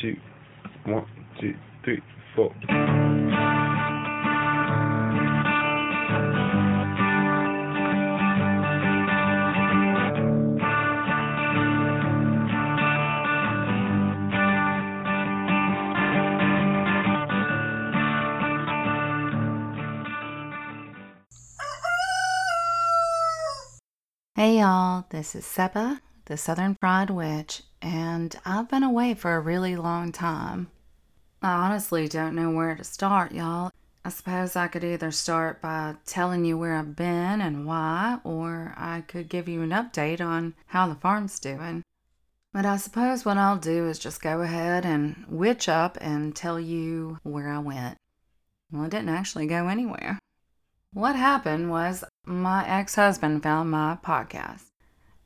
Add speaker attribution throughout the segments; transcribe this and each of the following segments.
Speaker 1: two, one, two, three, four.
Speaker 2: Hey y'all, this is Seba, the Southern Fried Witch, and I've been away for a really long time. I honestly don't know where to start, y'all. I suppose I could either start by telling you where I've been and why, or I could give you an update on how the farm's doing. But I suppose what I'll do is just go ahead and witch up and tell you where I went. Well, I didn't actually go anywhere. What happened was my ex husband found my podcast.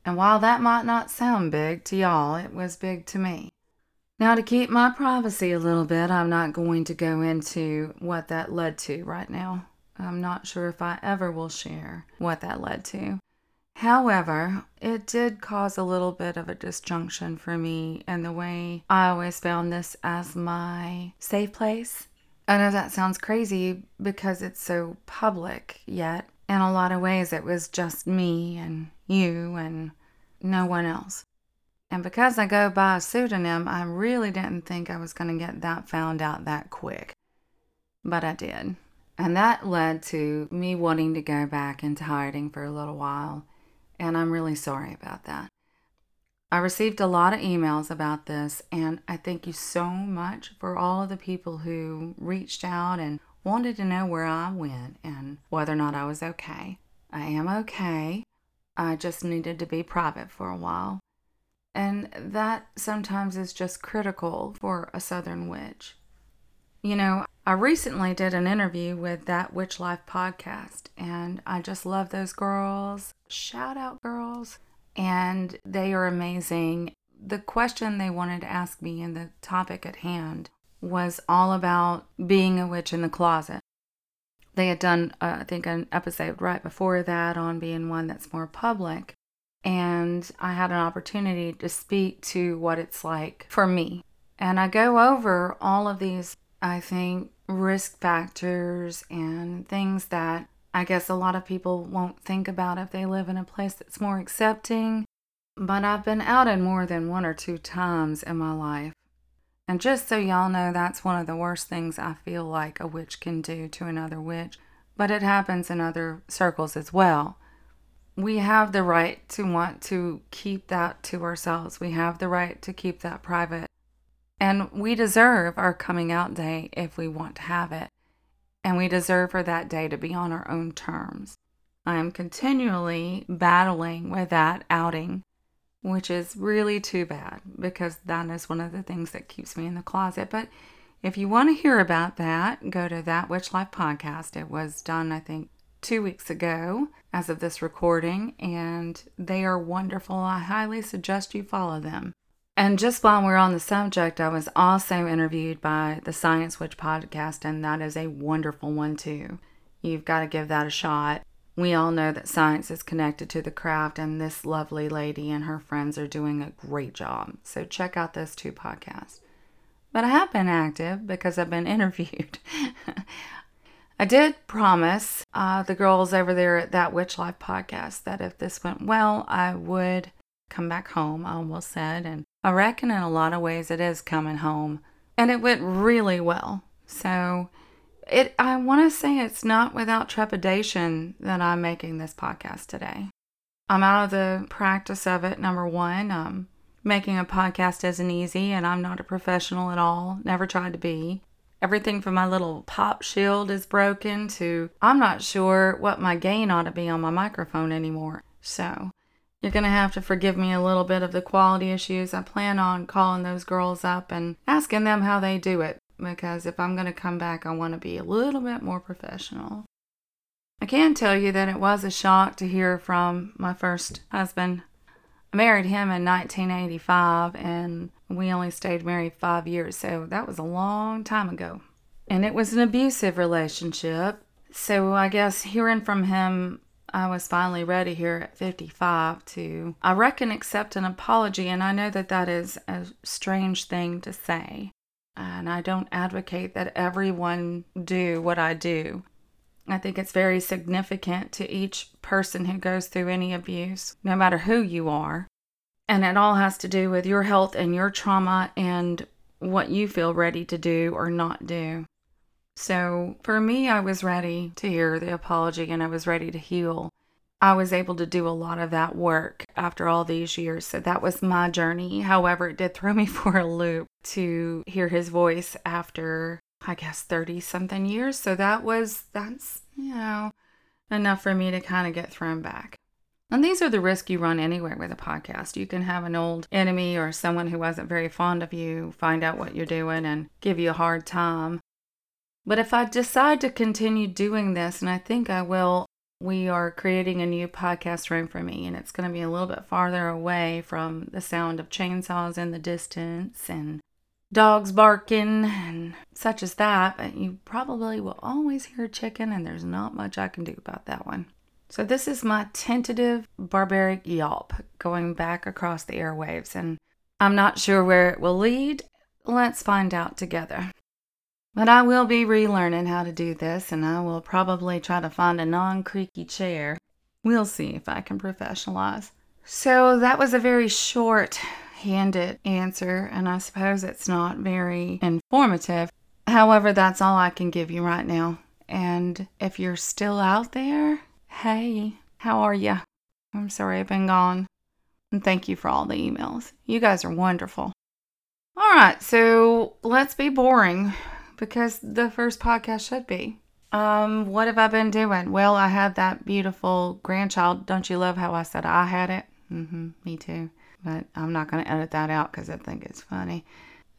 Speaker 2: And while that might not sound big to y'all, it was big to me. Now, to keep my privacy a little bit, I'm not going to go into what that led to right now. I'm not sure if I ever will share what that led to. However, it did cause a little bit of a disjunction for me in the way I always found this as my safe place I know that sounds crazy because it's so public, yet in a lot of ways it was just me and you and no one else. And because I go by a pseudonym, I really didn't think I was going to get that found out that quick. But I did. And that led to me wanting to go back into hiding for a little while. And I'm really sorry about that. I received a lot of emails about this, and I thank you so much for all of the people who reached out and wanted to know where I went and whether or not I was okay. I am okay. I just needed to be private for a while. And that sometimes is just critical for a Southern witch. You know, I recently did an interview with that Witch Life podcast, and I just love those girls. Shout out, girls and they are amazing. The question they wanted to ask me and the topic at hand was all about being a witch in the closet. They had done, uh, I think, an episode right before that on being one that's more public. And I had an opportunity to speak to what it's like for me. And I go over all of these, I think, risk factors and things that I guess a lot of people won't think about if they live in a place that's more accepting, but I've been outed more than one or two times in my life. And just so y'all know, that's one of the worst things I feel like a witch can do to another witch, but it happens in other circles as well. We have the right to want to keep that to ourselves. We have the right to keep that private. And we deserve our coming out day if we want to have it and we deserve for that day to be on our own terms. I am continually battling with that outing, which is really too bad because that is one of the things that keeps me in the closet. But if you want to hear about that, go to That Witch Life podcast. It was done, I think, two weeks ago as of this recording, and they are wonderful. I highly suggest you follow them. And just while we're on the subject, I was also interviewed by the Science Witch podcast, and that is a wonderful one too. You've got to give that a shot. We all know that science is connected to the craft, and this lovely lady and her friends are doing a great job. So check out those two podcasts. But I have been active because I've been interviewed. I did promise uh, the girls over there at that Witch Life podcast that if this went well, I would come back home, I almost said, and I reckon in a lot of ways it is coming home. And it went really well. So it I want to say it's not without trepidation that I'm making this podcast today. I'm out of the practice of it, number one. Um, making a podcast isn't easy, and I'm not a professional at all, never tried to be. Everything from my little pop shield is broken to I'm not sure what my gain ought to be on my microphone anymore. So you're going to have to forgive me a little bit of the quality issues. I plan on calling those girls up and asking them how they do it because if I'm going to come back, I want to be a little bit more professional. I can tell you that it was a shock to hear from my first husband. I married him in 1985 and we only stayed married five years, so that was a long time ago. And it was an abusive relationship. So I guess hearing from him I was finally ready here at 55 to, I reckon, accept an apology. And I know that that is a strange thing to say. And I don't advocate that everyone do what I do. I think it's very significant to each person who goes through any abuse, no matter who you are. And it all has to do with your health and your trauma and what you feel ready to do or not do. So for me, I was ready to hear the apology and I was ready to heal. I was able to do a lot of that work after all these years. So that was my journey. However, it did throw me for a loop to hear his voice after, I guess, 30 something years. So that was, that's, you know, enough for me to kind of get thrown back. And these are the risks you run anywhere with a podcast. You can have an old enemy or someone who wasn't very fond of you find out what you're doing and give you a hard time. But if I decide to continue doing this, and I think I will, we are creating a new podcast room for me, and it's going to be a little bit farther away from the sound of chainsaws in the distance and dogs barking and such as that. But you probably will always hear chicken, and there's not much I can do about that one. So, this is my tentative barbaric yelp going back across the airwaves, and I'm not sure where it will lead. Let's find out together. But I will be relearning how to do this, and I will probably try to find a non creaky chair. We'll see if I can professionalize. So that was a very short handed answer, and I suppose it's not very informative. However, that's all I can give you right now. And if you're still out there, hey, how are you? I'm sorry I've been gone. And thank you for all the emails. You guys are wonderful. All right, so let's be boring because the first podcast should be. Um, what have I been doing? Well, I had that beautiful grandchild. Don't you love how I said I had it? Mm-hmm, me too. But I'm not going to edit that out because I think it's funny.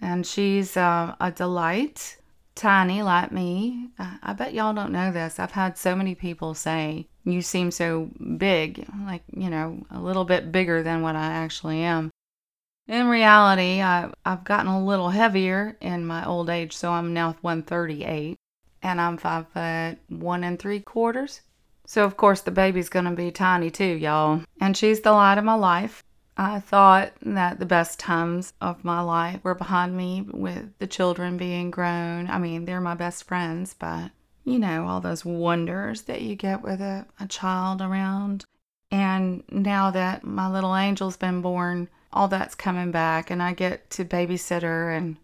Speaker 2: And she's uh, a delight, tiny like me. I bet y'all don't know this. I've had so many people say, You seem so big, like, you know, a little bit bigger than what I actually am. In reality, I, I've gotten a little heavier in my old age, so I'm now 138 and I'm five foot one and three quarters. So, of course, the baby's gonna be tiny too, y'all. And she's the light of my life. I thought that the best times of my life were behind me with the children being grown. I mean, they're my best friends, but you know, all those wonders that you get with a, a child around. And now that my little angel's been born, all that's coming back and I get to babysit her and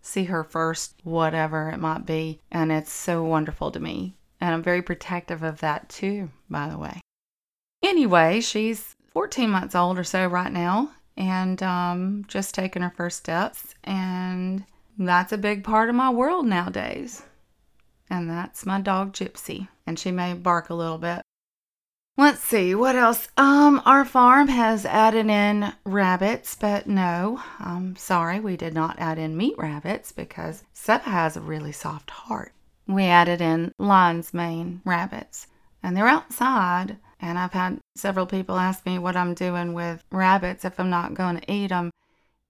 Speaker 2: see her first, whatever it might be. And it's so wonderful to me. And I'm very protective of that too, by the way. Anyway, she's 14 months old or so right now and um, just taking her first steps. And that's a big part of my world nowadays. And that's my dog Gypsy. And she may bark a little bit, Let's see, what else? Um, our farm has added in rabbits, but no, I'm sorry, we did not add in meat rabbits because Seba has a really soft heart. We added in lion's mane rabbits, and they're outside. And I've had several people ask me what I'm doing with rabbits if I'm not going to eat them.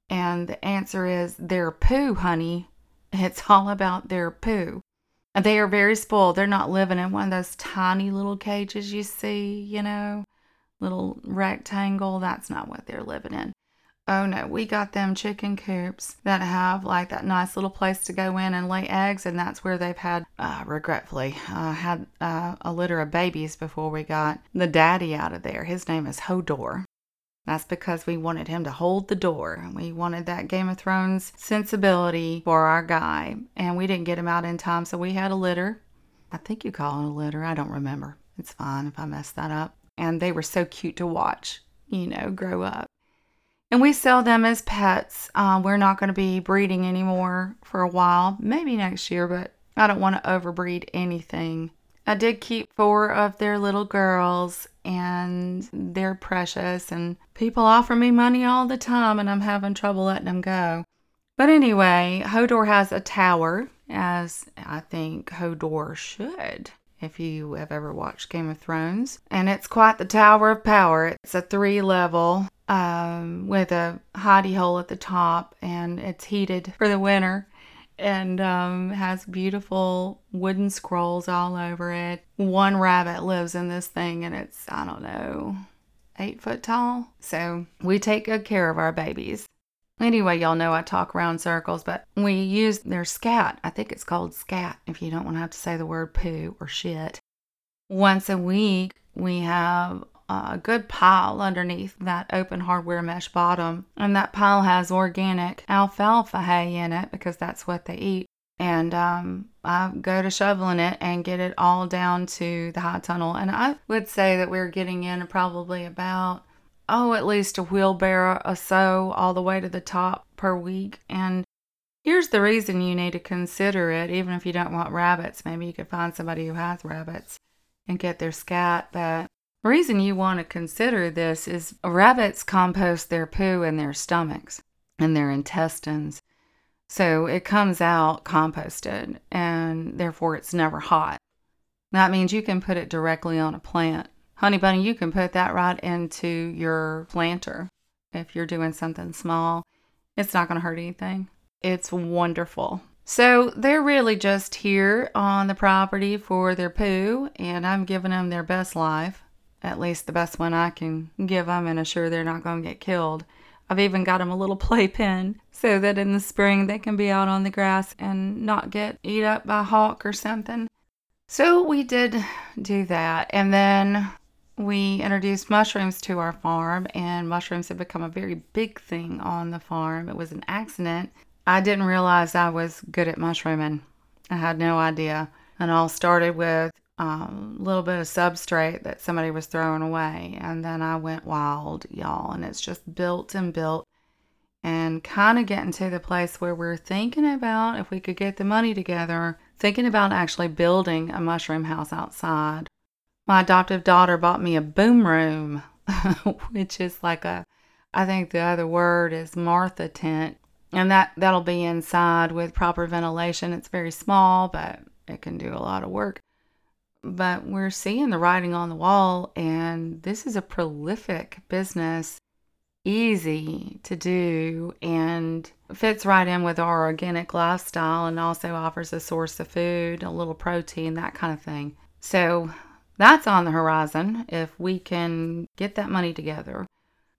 Speaker 2: And the answer is their poo, honey. It's all about their poo. They are very spoiled. They're not living in one of those tiny little cages you see, you know, little rectangle. That's not what they're living in. Oh no, we got them chicken coops that have like that nice little place to go in and lay eggs, and that's where they've had, uh, regretfully, uh, had uh, a litter of babies before we got the daddy out of there. His name is Hodor. That's because we wanted him to hold the door. We wanted that Game of Thrones sensibility for our guy, and we didn't get him out in time, so we had a litter. I think you call it a litter. I don't remember. It's fine if I mess that up. And they were so cute to watch, you know, grow up. And we sell them as pets. Uh, we're not going to be breeding anymore for a while, maybe next year, but I don't want to overbreed anything. I did keep four of their little girls, and they're precious. And people offer me money all the time, and I'm having trouble letting them go. But anyway, Hodor has a tower, as I think Hodor should, if you have ever watched Game of Thrones. And it's quite the tower of power. It's a three level um, with a hidey hole at the top, and it's heated for the winter and um, has beautiful wooden scrolls all over it. One rabbit lives in this thing, and it's, I don't know, eight foot tall. So we take good care of our babies. Anyway, y'all know I talk round circles, but we use their scat. I think it's called scat if you don't want to have to say the word poo or shit. Once a week, we have a good pile underneath that open hardware mesh bottom. And that pile has organic alfalfa hay in it because that's what they eat. And um, I go to shoveling it and get it all down to the high tunnel. And I would say that we're getting in probably about, oh, at least a wheelbarrow or so all the way to the top per week. And here's the reason you need to consider it, even if you don't want rabbits. Maybe you could find somebody who has rabbits and get their scat. But reason you want to consider this is rabbits compost their poo in their stomachs and their intestines. So it comes out composted and therefore it's never hot. That means you can put it directly on a plant. Honey Bunny, you can put that right into your planter if you're doing something small. It's not going to hurt anything. It's wonderful. So they're really just here on the property for their poo, and I'm giving them their best life at least the best one I can give them and assure they're not going to get killed. I've even got them a little playpen so that in the spring they can be out on the grass and not get eat up by a hawk or something. So we did do that. And then we introduced mushrooms to our farm, and mushrooms have become a very big thing on the farm. It was an accident. I didn't realize I was good at mushrooming. I had no idea. And all started with um, little bit of substrate that somebody was throwing away. And then I went wild, y'all. And it's just built and built and kind of getting to the place where we're thinking about if we could get the money together, thinking about actually building a mushroom house outside. My adoptive daughter bought me a boom room, which is like a, I think the other word is Martha tent. And that, that'll be inside with proper ventilation. It's very small, but it can do a lot of work but we're seeing the writing on the wall, and this is a prolific business, easy to do, and fits right in with our organic lifestyle and also offers a source of food, a little protein, that kind of thing. So that's on the horizon if we can get that money together.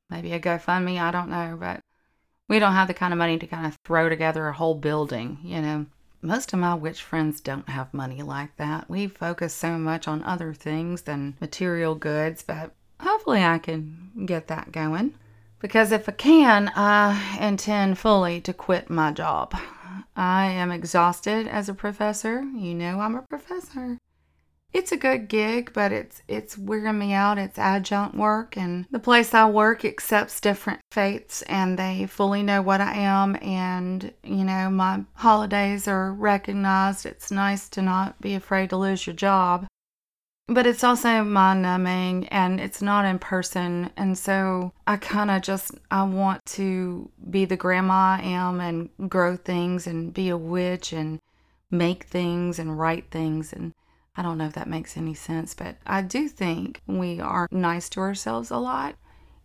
Speaker 2: Maybe a GoFundMe, I don't know, but we don't have the kind of money to kind of throw together a whole building, you know. Most of my witch friends don't have money like that. We focus so much on other things than material goods, but hopefully I can get that going. Because if I can, I intend fully to quit my job. I am exhausted as a professor. You know, I'm a professor it's a good gig, but it's it's wearing me out. It's adjunct work, and the place I work accepts different faiths, and they fully know what I am. And you know, my holidays are recognized. It's nice to not be afraid to lose your job, but it's also mind numbing, and it's not in person. And so I kind of just I want to be the grandma I am and grow things and be a witch and make things and write things and I don't know if that makes any sense, but I do think we are nice to ourselves a lot,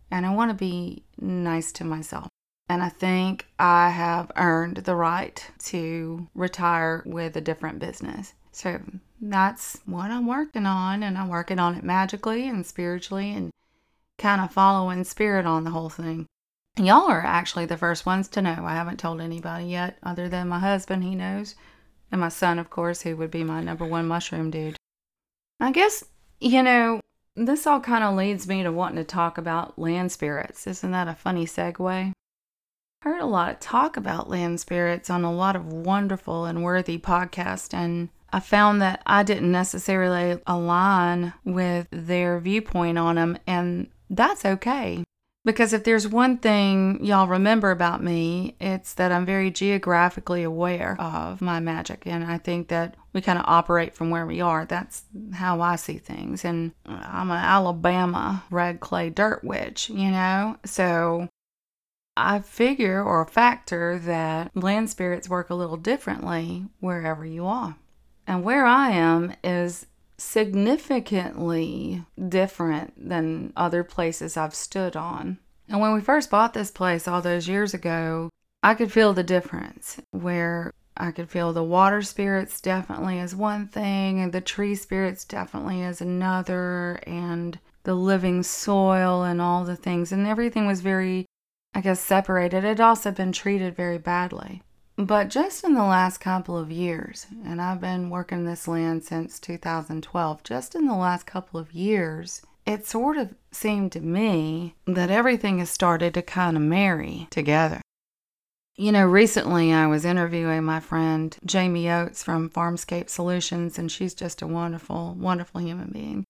Speaker 2: and I want to be nice to myself. And I think I have earned the right to retire with a different business. So that's what I'm working on, and I'm working on it magically and spiritually and kind of following spirit on the whole thing. Y'all are actually the first ones to know. I haven't told anybody yet, other than my husband, he knows and my son, of course, who would be my number one mushroom dude. I guess, you know, this all kind of leads me to wanting to talk about land spirits. Isn't that a funny segue? Heard a lot of talk about land spirits on a lot of wonderful and worthy podcasts, and I found that I didn't necessarily align with their viewpoint on them, and that's okay. Because if there's one thing y'all remember about me, it's that I'm very geographically aware of my magic. And I think that we kind of operate from where we are. That's how I see things. And I'm an Alabama red clay dirt witch, you know? So I figure or factor that land spirits work a little differently wherever you are. And where I am is significantly different than other places I've stood on. And when we first bought this place all those years ago, I could feel the difference where I could feel the water spirits definitely as one thing, and the tree spirits definitely as another, and the living soil and all the things. And everything was very, I guess, separated. It also been treated very badly. But just in the last couple of years, and I've been working this land since 2012, just in the last couple of years, it sort of seemed to me that everything has started to kind of marry together. You know, recently I was interviewing my friend Jamie Oates from Farmscape Solutions, and she's just a wonderful, wonderful human being.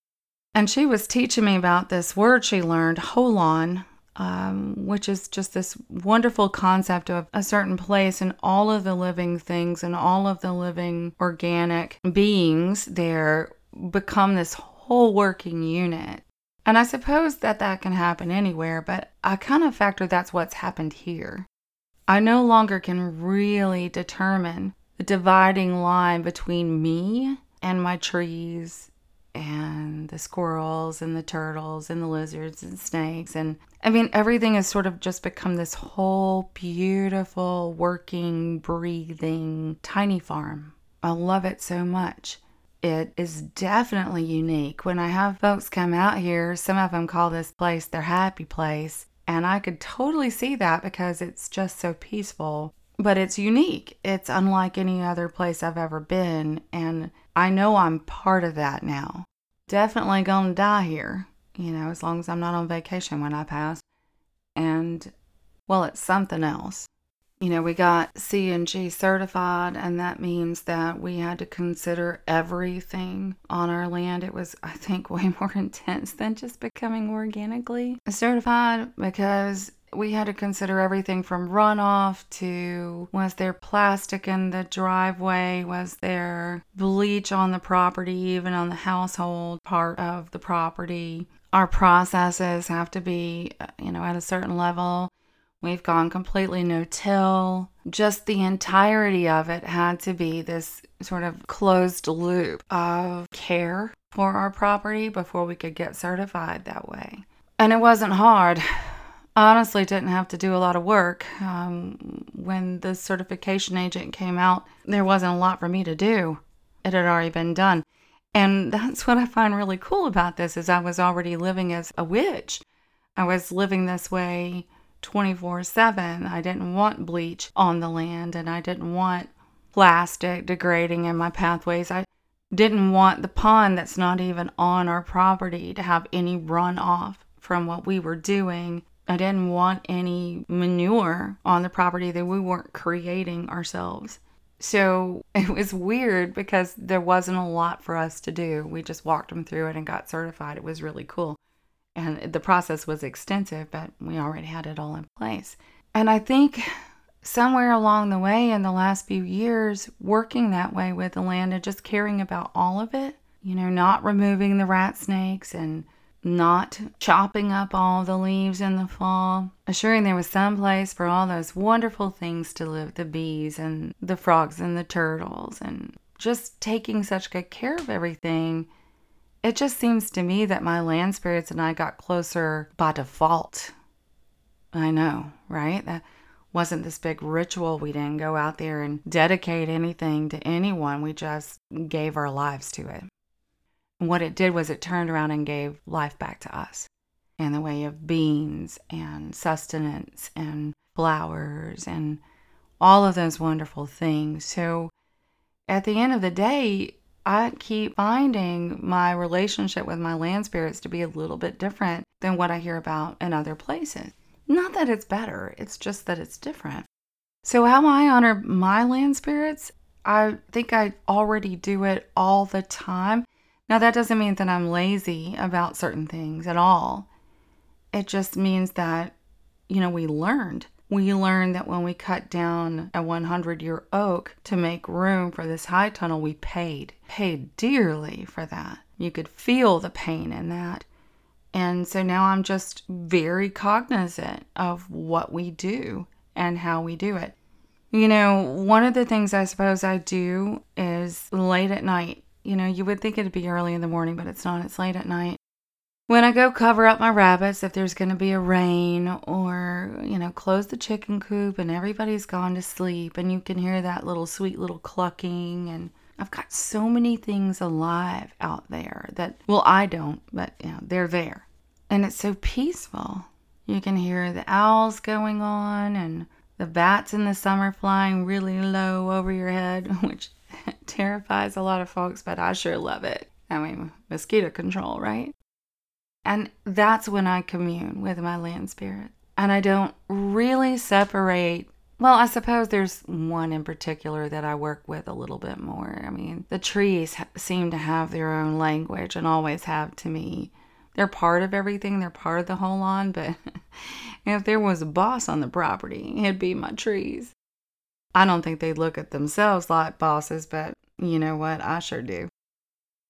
Speaker 2: And she was teaching me about this word she learned, holon, um, which is just this wonderful concept of a certain place and all of the living things and all of the living organic beings there become this whole working unit. And I suppose that that can happen anywhere, but I kind of factor that's what's happened here. I no longer can really determine the dividing line between me and my trees and the squirrels and the turtles and the lizards and snakes. And I mean, everything has sort of just become this whole beautiful, working, breathing, tiny farm. I love it so much. It is definitely unique. When I have folks come out here, some of them call this place their happy place. And I could totally see that because it's just so peaceful. But it's unique. It's unlike any other place I've ever been. And I know I'm part of that now. Definitely gonna die here, you know, as long as I'm not on vacation when I pass. And, well, it's something else you know, we got CNG certified, and that means that we had to consider everything on our land. It was, I think, way more intense than just becoming organically certified because we had to consider everything from runoff to was there plastic in the driveway? Was there bleach on the property, even on the household part of the property? Our processes have to be, uh, you know, at a certain level We've gone completely no till. Just the entirety of it had to be this sort of closed loop of care for our property before we could get certified that way. And it wasn't hard. Honestly, didn't have to do a lot of work. Um, when the certification agent came out, there wasn't a lot for me to do. It had already been done. And that's what I find really cool about this is I was already living as a witch. I was living this way 24 7. I didn't want bleach on the land and I didn't want plastic degrading in my pathways. I didn't want the pond that's not even on our property to have any runoff from what we were doing. I didn't want any manure on the property that we weren't creating ourselves. So it was weird because there wasn't a lot for us to do. We just walked them through it and got certified. It was really cool. And the process was extensive, but we already had it all in place. And I think somewhere along the way in the last few years, working that way with the land and just caring about all of it, you know, not removing the rat snakes and not chopping up all the leaves in the fall, assuring there was some place for all those wonderful things to live the bees and the frogs and the turtles, and just taking such good care of everything it just seems to me that my land spirits and I got closer by default. I know, right? That wasn't this big ritual. We didn't go out there and dedicate anything to anyone. We just gave our lives to it. And what it did was it turned around and gave life back to us in the way of beans and sustenance and flowers and all of those wonderful things. So at the end of the day, I keep finding my relationship with my land spirits to be a little bit different than what I hear about in other places. Not that it's better, it's just that it's different. So, how I honor my land spirits, I think I already do it all the time. Now, that doesn't mean that I'm lazy about certain things at all. It just means that, you know, we learned we learned that when we cut down a 100 year oak to make room for this high tunnel, we paid, paid dearly for that. You could feel the pain in that. And so now I'm just very cognizant of what we do and how we do it. You know, one of the things I suppose I do is late at night. You know, you would think it'd be early in the morning, but it's not, it's late at night. When I go cover up my rabbits, if there's going to be a rain, or, you know, close the chicken coop and everybody's gone to sleep, and you can hear that little sweet little clucking. And I've got so many things alive out there that, well, I don't, but, you know, they're there. And it's so peaceful. You can hear the owls going on and the bats in the summer flying really low over your head, which terrifies a lot of folks, but I sure love it. I mean, mosquito control, right? And that's when I commune with my land spirit. And I don't really separate. Well, I suppose there's one in particular that I work with a little bit more. I mean, the trees seem to have their own language and always have to me. They're part of everything, they're part of the whole lawn, but if there was a boss on the property, it'd be my trees. I don't think they look at themselves like bosses, but you know what? I sure do.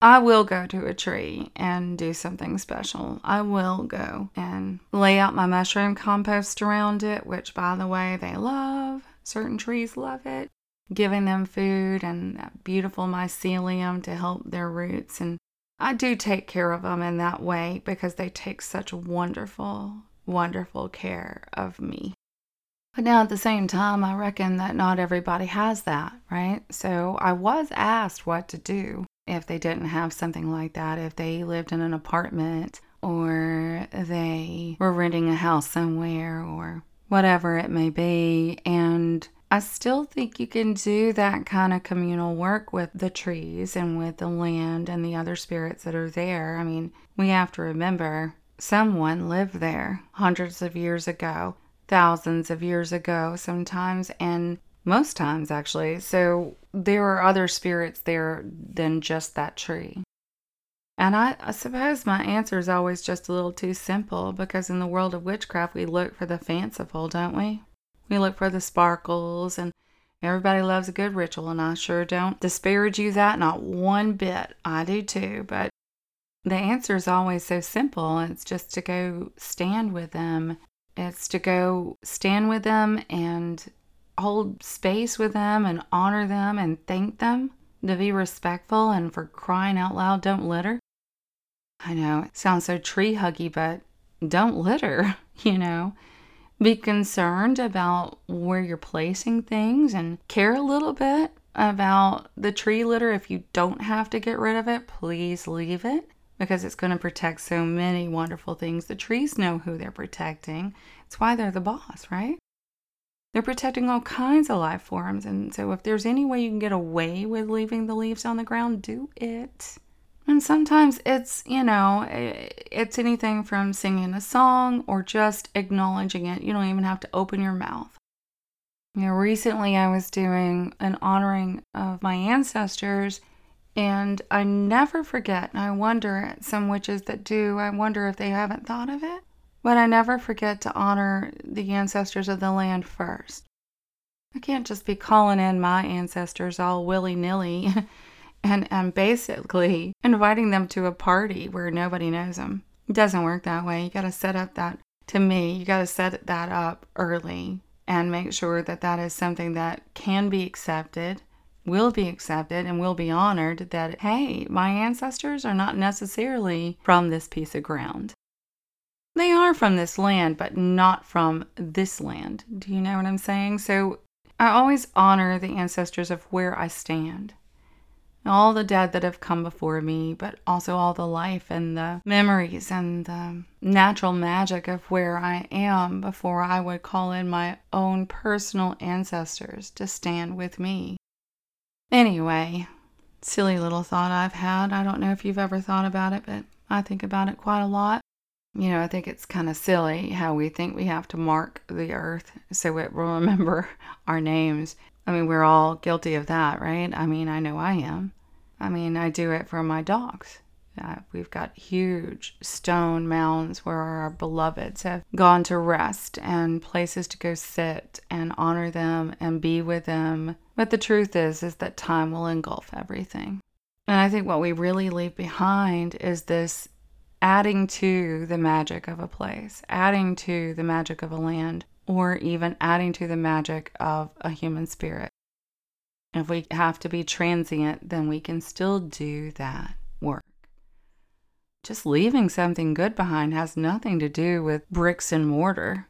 Speaker 2: I will go to a tree and do something special. I will go and lay out my mushroom compost around it, which, by the way, they love. Certain trees love it. Giving them food and beautiful mycelium to help their roots. And I do take care of them in that way because they take such wonderful, wonderful care of me. But now at the same time, I reckon that not everybody has that, right? So I was asked what to do if they didn't have something like that, if they lived in an apartment or they were renting a house somewhere or whatever it may be. And I still think you can do that kind of communal work with the trees and with the land and the other spirits that are there. I mean, we have to remember someone lived there hundreds of years ago, thousands of years ago sometimes, and most times actually. So there are other spirits there than just that tree. And I, I, suppose my answer is always just a little too simple because in the world of witchcraft, we look for the fanciful, don't we? We look for the sparkles, and everybody loves a good ritual, and I sure don't disparage you that, not one bit. I do too, but the answer is always so simple. It's just to go stand with them. It's to go stand with them and hold space with them and honor them and thank them, to be respectful and for crying out loud, don't litter. I know it sounds so tree huggy, but don't litter, you know. Be concerned about where you're placing things and care a little bit about the tree litter. If you don't have to get rid of it, please leave it because it's going to protect so many wonderful things. The trees know who they're protecting. It's why they're the boss, right? They're protecting all kinds of life forms. And so, if there's any way you can get away with leaving the leaves on the ground, do it. And sometimes it's, you know, it's anything from singing a song or just acknowledging it. You don't even have to open your mouth. You know, recently I was doing an honoring of my ancestors, and I never forget. And I wonder, at some witches that do, I wonder if they haven't thought of it. But I never forget to honor the ancestors of the land first. I can't just be calling in my ancestors all willy nilly and, and basically inviting them to a party where nobody knows them. It doesn't work that way. You got to set up that, to me, you got to set that up early and make sure that that is something that can be accepted, will be accepted, and will be honored. That, hey, my ancestors are not necessarily from this piece of ground. They are from this land, but not from this land. Do you know what I'm saying? So I always honor the ancestors of where I stand. All the dead that have come before me, but also all the life and the memories and the natural magic of where I am before I would call in my own personal ancestors to stand with me. Anyway, silly little thought I've had. I don't know if you've ever thought about it, but I think about it quite a lot. You know, I think it's kind of silly how we think we have to mark the earth so it will remember our names. I mean, we're all guilty of that, right? I mean, I know I am. I mean, I do it for my dogs. Uh, we've got huge stone mounds where our beloveds have gone to rest and places to go sit and honor them and be with them. But the truth is is that time will engulf everything. And I think what we really leave behind is this adding to the magic of a place, adding to the magic of a land, or even adding to the magic of a human spirit. If we have to be transient, then we can still do that work. Just leaving something good behind has nothing to do with bricks and mortar.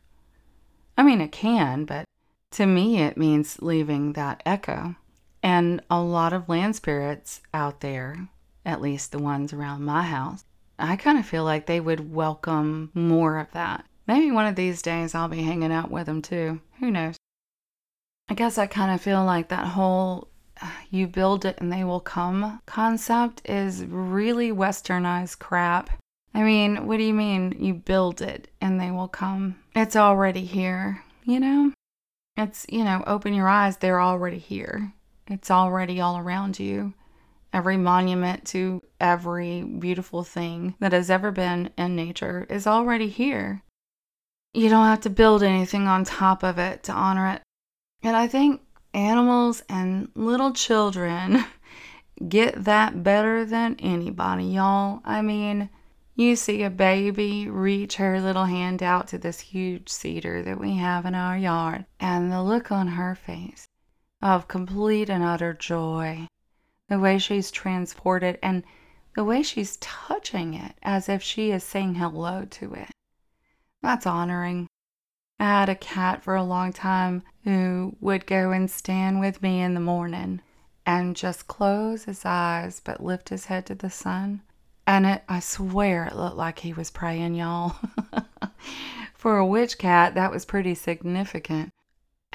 Speaker 2: I mean, it can, but to me, it means leaving that echo. And a lot of land spirits out there, at least the ones around my house, I kind of feel like they would welcome more of that. Maybe one of these days I'll be hanging out with them too. Who knows? I guess I kind of feel like that whole you build it and they will come concept is really westernized crap. I mean, what do you mean you build it and they will come? It's already here, you know? It's, you know, open your eyes, they're already here. It's already all around you. Every monument to every beautiful thing that has ever been in nature is already here. You don't have to build anything on top of it to honor it. And I think animals and little children get that better than anybody, y'all. I mean, you see a baby reach her little hand out to this huge cedar that we have in our yard, and the look on her face of complete and utter joy the way she's transported, and the way she's touching it as if she is saying hello to it. That's honoring. I had a cat for a long time who would go and stand with me in the morning and just close his eyes but lift his head to the sun. And it, I swear it looked like he was praying, y'all. for a witch cat, that was pretty significant.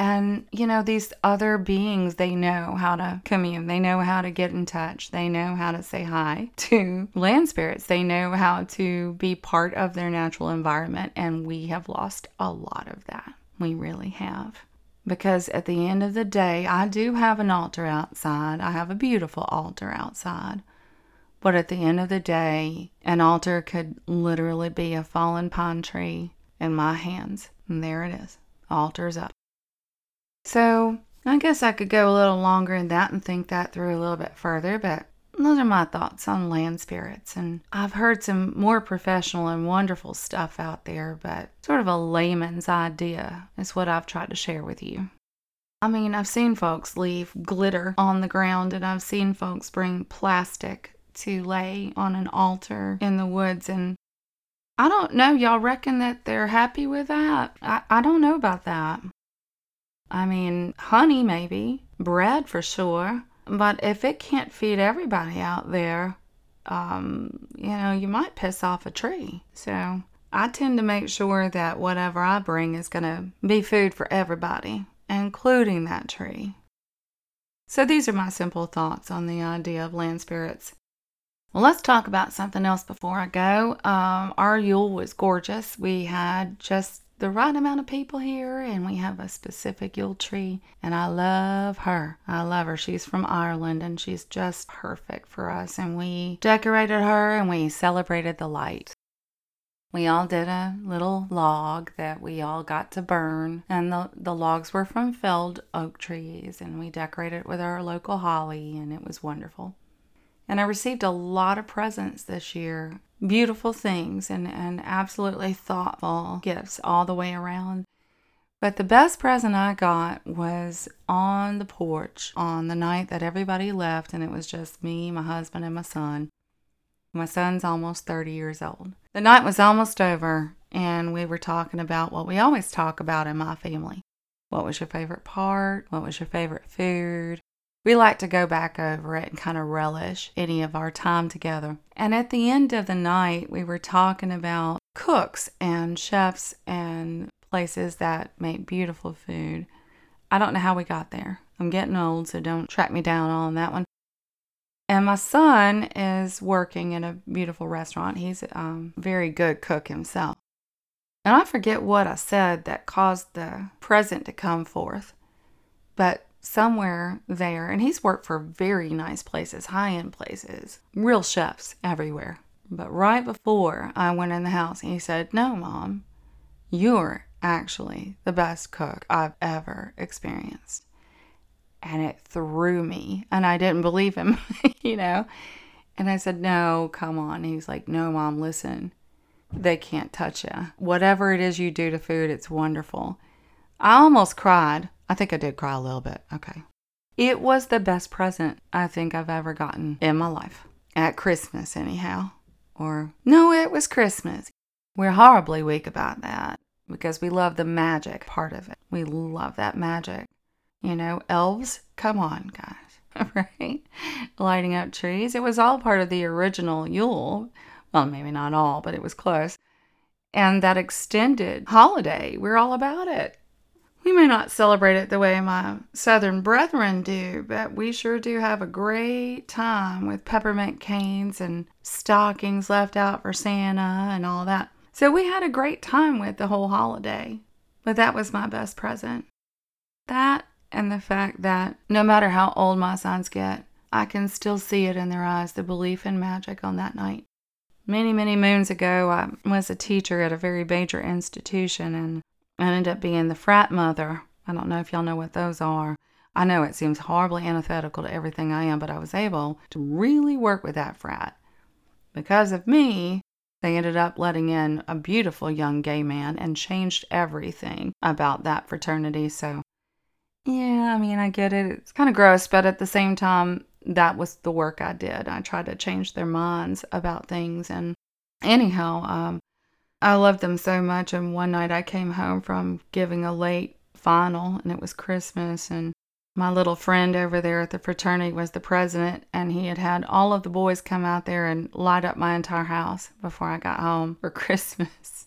Speaker 2: And, you know, these other beings, they know how to commune. They know how to get in touch. They know how to say hi to land spirits. They know how to be part of their natural environment. And we have lost a lot of that. We really have. Because at the end of the day, I do have an altar outside. I have a beautiful altar outside. But at the end of the day, an altar could literally be a fallen pine tree in my hands. And there it is. Altar's up. So I guess I could go a little longer in that and think that through a little bit further, but those are my thoughts on land spirits. And I've heard some more professional and wonderful stuff out there, but sort of a layman's idea is what I've tried to share with you. I mean, I've seen folks leave glitter on the ground, and I've seen folks bring plastic to lay on an altar in the woods. And I don't know, y'all reckon that they're happy with that? I, I don't know about that. I mean, honey, maybe, bread for sure. But if it can't feed everybody out there, um, you know, you might piss off a tree. So I tend to make sure that whatever I bring is going to be food for everybody, including that tree. So these are my simple thoughts on the idea of land spirits. Well, let's talk about something else before I go. Um, our Yule was gorgeous. We had just the right amount of people here, and we have a specific Yule tree. And I love her. I love her. She's from Ireland, and she's just perfect for us. And we decorated her and we celebrated the light. We all did a little log that we all got to burn, and the, the logs were from felled oak trees, and we decorated it with our local holly, and it was wonderful. And I received a lot of presents this year beautiful things and, and absolutely thoughtful gifts all the way around. But the best present I got was on the porch on the night that everybody left, and it was just me, my husband, and my son. My son's almost 30 years old. The night was almost over, and we were talking about what we always talk about in my family. What was your favorite part? What was your favorite food? We like to go back over it and kind of relish any of our time together. And at the end of the night, we were talking about cooks and chefs and places that make beautiful food. I don't know how we got there. I'm getting old, so don't track me down on that one. And my son is working in a beautiful restaurant. He's a um, very good cook himself. And I forget what I said that caused the present to come forth. But somewhere there, and he's worked for very nice places, high end places, real chefs everywhere. But right before I went in the house, he said, No, mom, you're actually the best cook I've ever experienced. And it threw me, and I didn't believe him, you know. And I said, No, come on. He's like, No, mom, listen, they can't touch you. Whatever it is you do to food, it's wonderful. I almost cried I think I did cry a little bit. Okay. It was the best present I think I've ever gotten in my life. At Christmas, anyhow. Or, no, it was Christmas. We're horribly weak about that because we love the magic part of it. We love that magic. You know, elves, come on, guys, right? Lighting up trees. It was all part of the original Yule. Well, maybe not all, but it was close. And that extended holiday, we're all about it. We may not celebrate it the way my southern brethren do, but we sure do have a great time with peppermint canes and stockings left out for Santa and all that. So we had a great time with the whole holiday. But that was my best present. That and the fact that no matter how old my sons get, I can still see it in their eyes the belief in magic on that night. Many, many moons ago, I was a teacher at a very major institution and I ended up being the frat mother. I don't know if y'all know what those are. I know it seems horribly antithetical to everything I am, but I was able to really work with that frat. Because of me, they ended up letting in a beautiful young gay man and changed everything about that fraternity. So, yeah, I mean, I get it. It's kind of gross, but at the same time, that was the work I did. I tried to change their minds about things. And anyhow, um, I loved them so much. And one night I came home from giving a late final, and it was Christmas. And my little friend over there at the fraternity was the president, and he had had all of the boys come out there and light up my entire house before I got home for Christmas.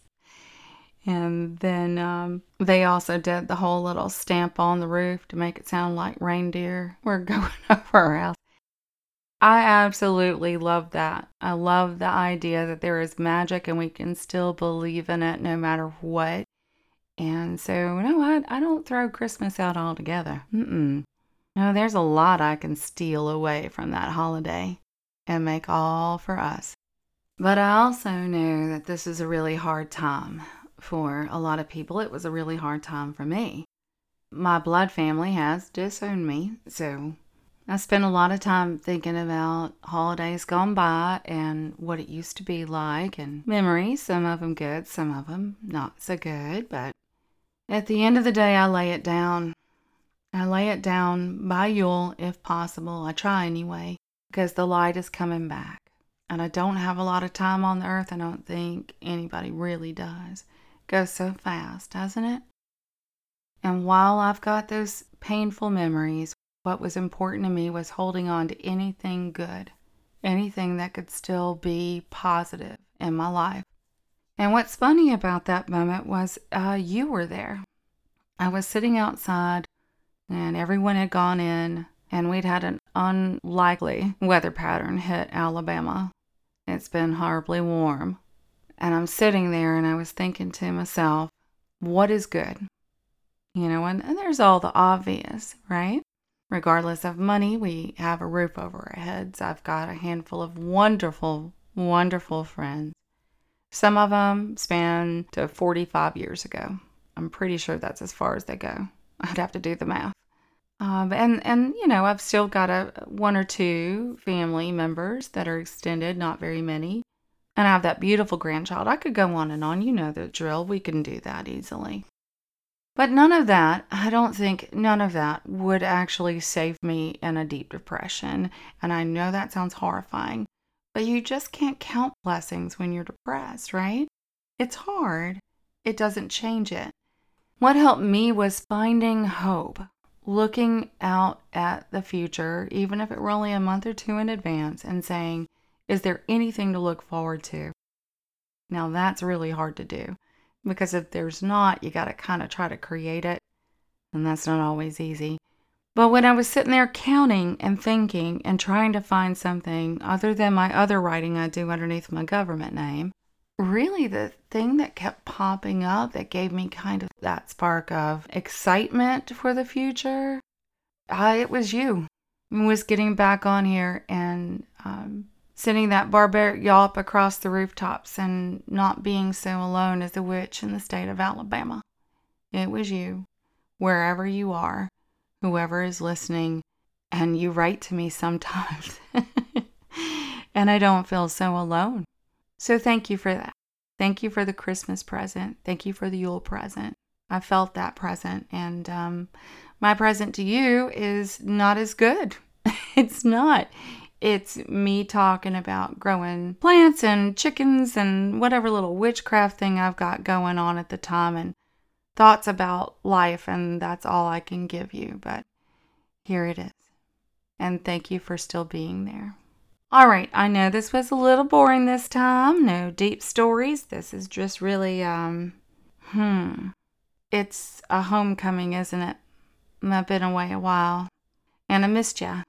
Speaker 2: And then um, they also did the whole little stamp on the roof to make it sound like reindeer were going over our house. I absolutely love that. I love the idea that there is magic and we can still believe in it no matter what. And so, you know what? I don't throw Christmas out altogether. Mm-mm. No, there's a lot I can steal away from that holiday and make all for us. But I also know that this is a really hard time for a lot of people. It was a really hard time for me. My blood family has disowned me, so I spent a lot of time thinking about holidays gone by and what it used to be like and memories, some of them good, some of them not so good. But at the end of the day, I lay it down. I lay it down by Yule if possible. I try anyway, because the light is coming back. And I don't have a lot of time on the earth. I don't think anybody really does. It goes so fast, doesn't it? And while I've got those painful memories, what was important to me was holding on to anything good, anything that could still be positive in my life. And what's funny about that moment was uh, you were there. I was sitting outside and everyone had gone in, and we'd had an unlikely weather pattern hit Alabama. It's been horribly warm. And I'm sitting there and I was thinking to myself, what is good? You know, and, and there's all the obvious, right? Regardless of money, we have a roof over our heads. I've got a handful of wonderful, wonderful friends. Some of them span to 45 years ago. I'm pretty sure that's as far as they go. I'd have to do the math. Um, and and you know I've still got a one or two family members that are extended, not very many, and I have that beautiful grandchild. I could go on and on. You know the drill. We can do that easily. But none of that, I don't think none of that would actually save me in a deep depression. And I know that sounds horrifying, but you just can't count blessings when you're depressed, right? It's hard. It doesn't change it. What helped me was finding hope, looking out at the future, even if it were only a month or two in advance, and saying, is there anything to look forward to? Now, that's really hard to do because if there's not, you got to kind of try to create it, and that's not always easy. But when I was sitting there counting and thinking and trying to find something other than my other writing I do underneath my government name, really the thing that kept popping up that gave me kind of that spark of excitement for the future, uh, it was you. Was getting back on here and um, sending that barbaric yawp across the rooftops and not being so alone as a witch in the state of Alabama. It was you, wherever you are, whoever is listening, and you write to me sometimes. and I don't feel so alone. So thank you for that. Thank you for the Christmas present. Thank you for the Yule present. I felt that present, and um, my present to you is not as good. it's not It's me talking about growing plants and chickens and whatever little witchcraft thing I've got going on at the time and thoughts about life, and that's all I can give you. But here it is. And thank you for still being there. All right, I know this was a little boring this time. No deep stories. This is just really, um, hmm. It's a homecoming, isn't it? I've been away a while, and I missed ya.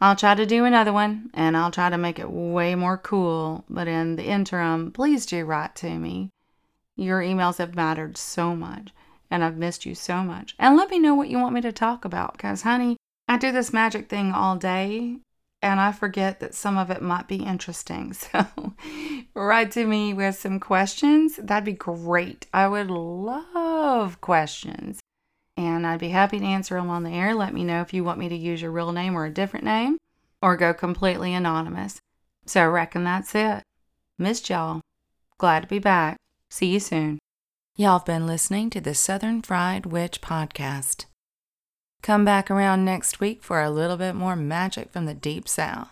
Speaker 2: I'll try to do another one, and I'll try to make it way more cool. But in the interim, please do write to me. Your emails have mattered so much, and I've missed you so much. And let me know what you want me to talk about, because, honey, I do this magic thing all day, and I forget that some of it might be interesting. So write to me with some questions. That'd be great. I would love questions and I'd be happy to answer them on the air. Let me know if you want me to use your real name or a different name or go completely anonymous. So I reckon that's it. Missed y'all. Glad to be back. See you soon. Y'all have been listening to the Southern Fried Witch Podcast. Come back around next week for a little bit more magic from the Deep South.